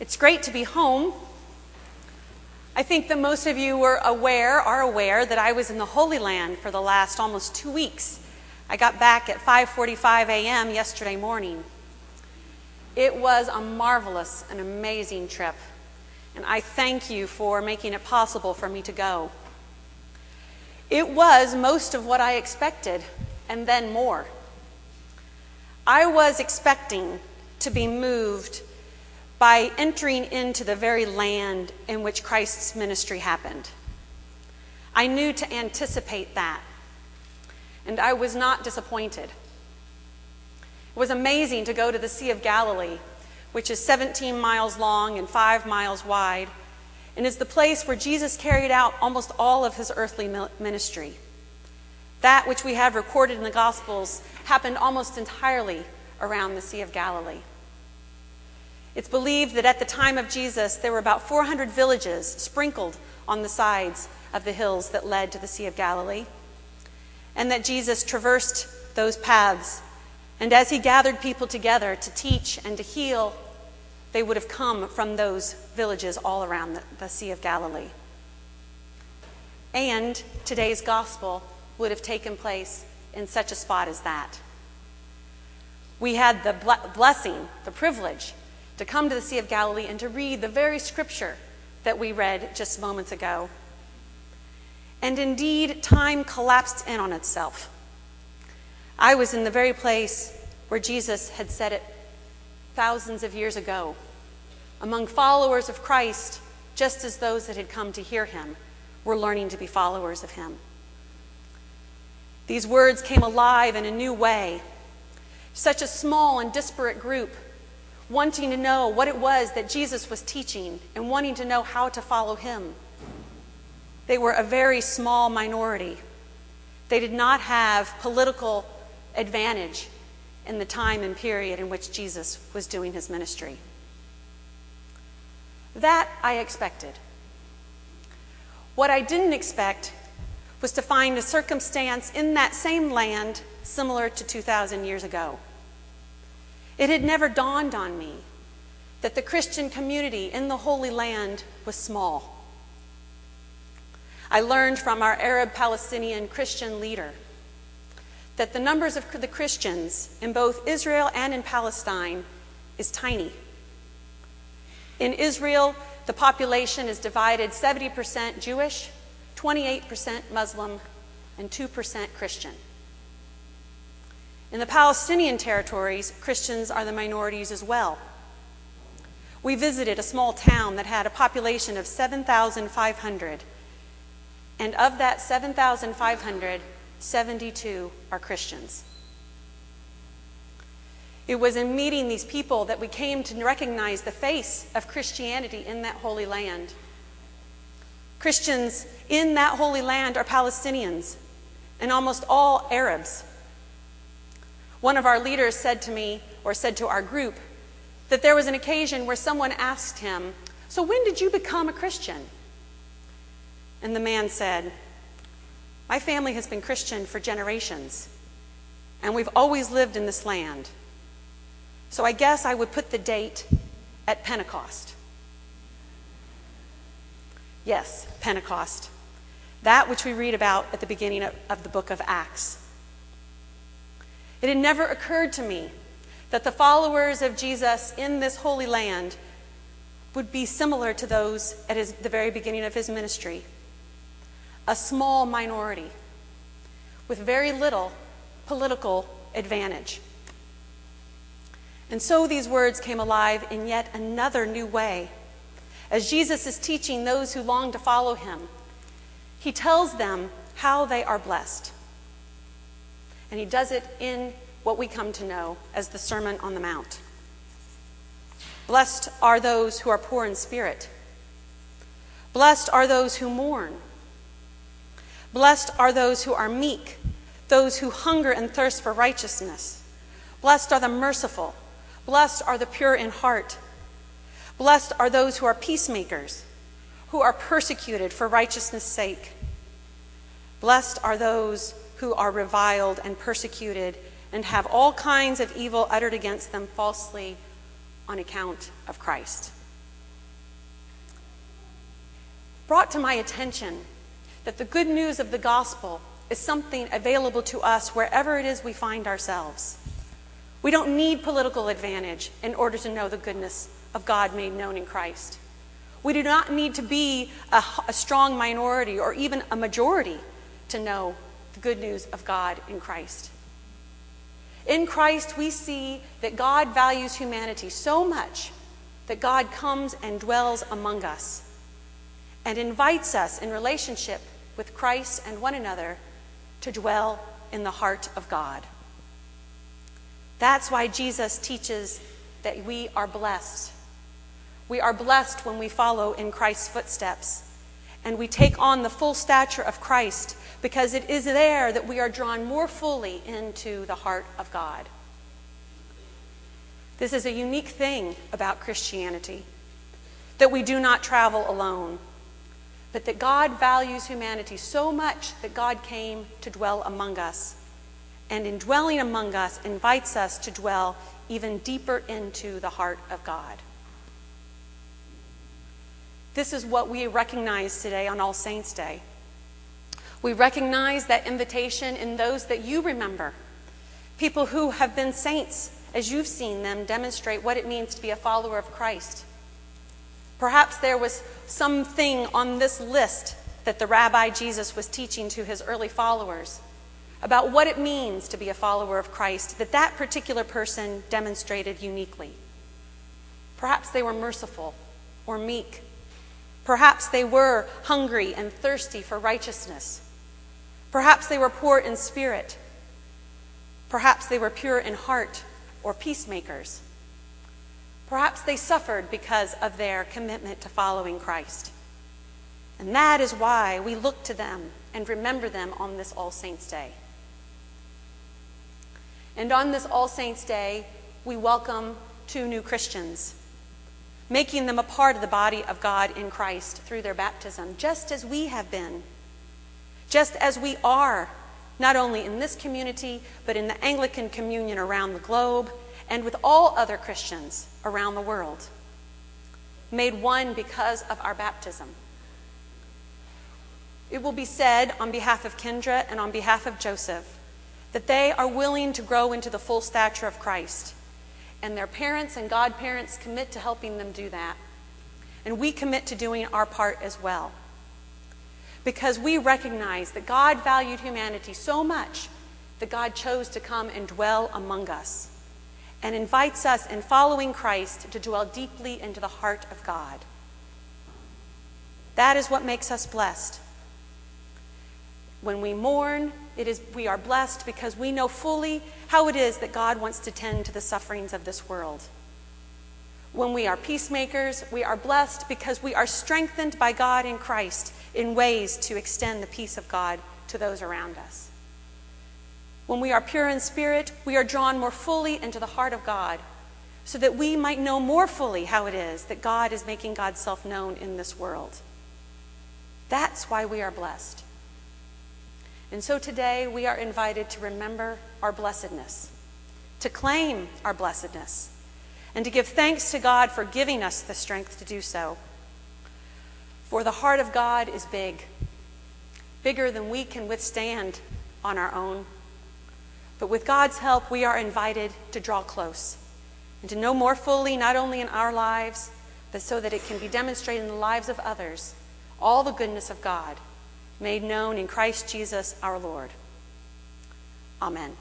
It's great to be home. I think that most of you were aware, are aware, that I was in the Holy Land for the last almost two weeks. I got back at 5:45 a.m. yesterday morning. It was a marvelous and amazing trip, and I thank you for making it possible for me to go. It was most of what I expected, and then more. I was expecting to be moved by entering into the very land in which Christ's ministry happened. I knew to anticipate that, and I was not disappointed. It was amazing to go to the Sea of Galilee, which is 17 miles long and 5 miles wide, and is the place where Jesus carried out almost all of his earthly ministry. That which we have recorded in the Gospels happened almost entirely around the Sea of Galilee. It's believed that at the time of Jesus, there were about 400 villages sprinkled on the sides of the hills that led to the Sea of Galilee, and that Jesus traversed those paths. And as he gathered people together to teach and to heal, they would have come from those villages all around the, the Sea of Galilee. And today's gospel would have taken place in such a spot as that. We had the blessing, the privilege to come to the Sea of Galilee and to read the very scripture that we read just moments ago. And indeed, time collapsed in on itself. I was in the very place where Jesus had said it thousands of years ago, among followers of Christ, just as those that had come to hear him were learning to be followers of him. These words came alive in a new way. Such a small and disparate group wanting to know what it was that Jesus was teaching and wanting to know how to follow him. They were a very small minority. They did not have political advantage in the time and period in which Jesus was doing his ministry. That I expected. What I didn't expect was to find a circumstance in that same land similar to 2,000 years ago. It had never dawned on me that the Christian community in the Holy Land was small. I learned from our Arab Palestinian Christian leader that the numbers of the Christians in both Israel and in Palestine is tiny. In Israel, the population is divided 70% Jewish, 28% Muslim, and 2% Christian. In the Palestinian territories, Christians are the minorities as well. We visited a small town that had a population of 7,500, and of that 7,500, 72 are Christians. It was in meeting these people that we came to recognize the face of Christianity in that holy land. Christians in that holy land are Palestinians and almost all Arabs. One of our leaders said to me, or said to our group, that there was an occasion where someone asked him, So when did you become a Christian? And the man said, My family has been Christian for generations, and we've always lived in this land. So I guess I would put the date at Pentecost. Yes, Pentecost. That which we read about at the beginning of, the book of Acts. It had never occurred to me that the followers of Jesus in this holy land would be similar to those at his, the very beginning of his ministry a small minority with very little political advantage. And so these words came alive in yet another new way. As Jesus is teaching those who long to follow him, he tells them how they are blessed. And he does it in what we come to know as the Sermon on the Mount. Blessed are those who are poor in spirit. Blessed are those who mourn. Blessed are those who are meek, those who hunger and thirst for righteousness. Blessed are the merciful. Blessed are the pure in heart. Blessed are those who are peacemakers, who are persecuted for righteousness' sake. Blessed are those who are reviled and persecuted and have all kinds of evil uttered against them falsely on account of Christ. brought to my attention that the good news of the gospel is something available to us wherever it is we find ourselves. We don't need political advantage in order to know the goodness of God made known in Christ. We do not need to be a, a, strong minority or even a majority to know good news of God in Christ. In Christ, we see that God values humanity so much that God comes and dwells among us and invites us in relationship with Christ and one another to dwell in the heart of God. That's why Jesus teaches that we are blessed. We are blessed when we follow in Christ's footsteps and we take on the full stature of Christ because it is there that we are drawn more fully into the heart of God. This is a unique thing about Christianity that we do not travel alone, but that God values humanity so much that God came to dwell among us. And in dwelling among us, invites us to dwell even deeper into the heart of God. This is what we recognize today on All Saints' Day. We recognize that invitation in those that you remember, people who have been saints as you've seen them demonstrate what it means to be a follower of Christ. Perhaps there was something on this list that the Rabbi Jesus was teaching to his early followers about what it means to be a follower of Christ that that particular person demonstrated uniquely. Perhaps they were merciful or meek. Perhaps they were hungry and thirsty for righteousness. Perhaps they were poor in spirit. Perhaps they were pure in heart or peacemakers. Perhaps they suffered because of their commitment to following Christ. And that is why we look to them and remember them on this All Saints' Day. And on this All Saints' Day, we welcome two new Christians, making them a part of the body of God in Christ through their baptism, just as we have been, just as we are not only in this community, but in the Anglican communion around the globe and with all other Christians around the world, made one because of our baptism. It will be said on behalf of Kendra and on behalf of Joseph that they are willing to grow into the full stature of Christ, and their parents and godparents commit to helping them do that. And we commit to doing our part as well because we recognize that God valued humanity so much that God chose to come and dwell among us and invites us in following Christ to dwell deeply into the heart of God. That is what makes us blessed. When we mourn, it is, we are blessed because we know fully how it is that God wants to tend to the sufferings of this world. When we are peacemakers, we are blessed because we are strengthened by God in Christ in ways to extend the peace of God to those around us. When we are pure in spirit, we are drawn more fully into the heart of God so that we might know more fully how it is that God is making God's self known in this world. That's why we are blessed. And so today we are invited to remember our blessedness, to claim our blessedness and to give thanks to God for giving us the strength to do so. For the heart of God is big, bigger than we can withstand on our own. But with God's help, we are invited to draw close and to know more fully, not only in our lives, but so that it can be demonstrated in the lives of others, all the goodness of God made known in Christ Jesus our Lord. Amen.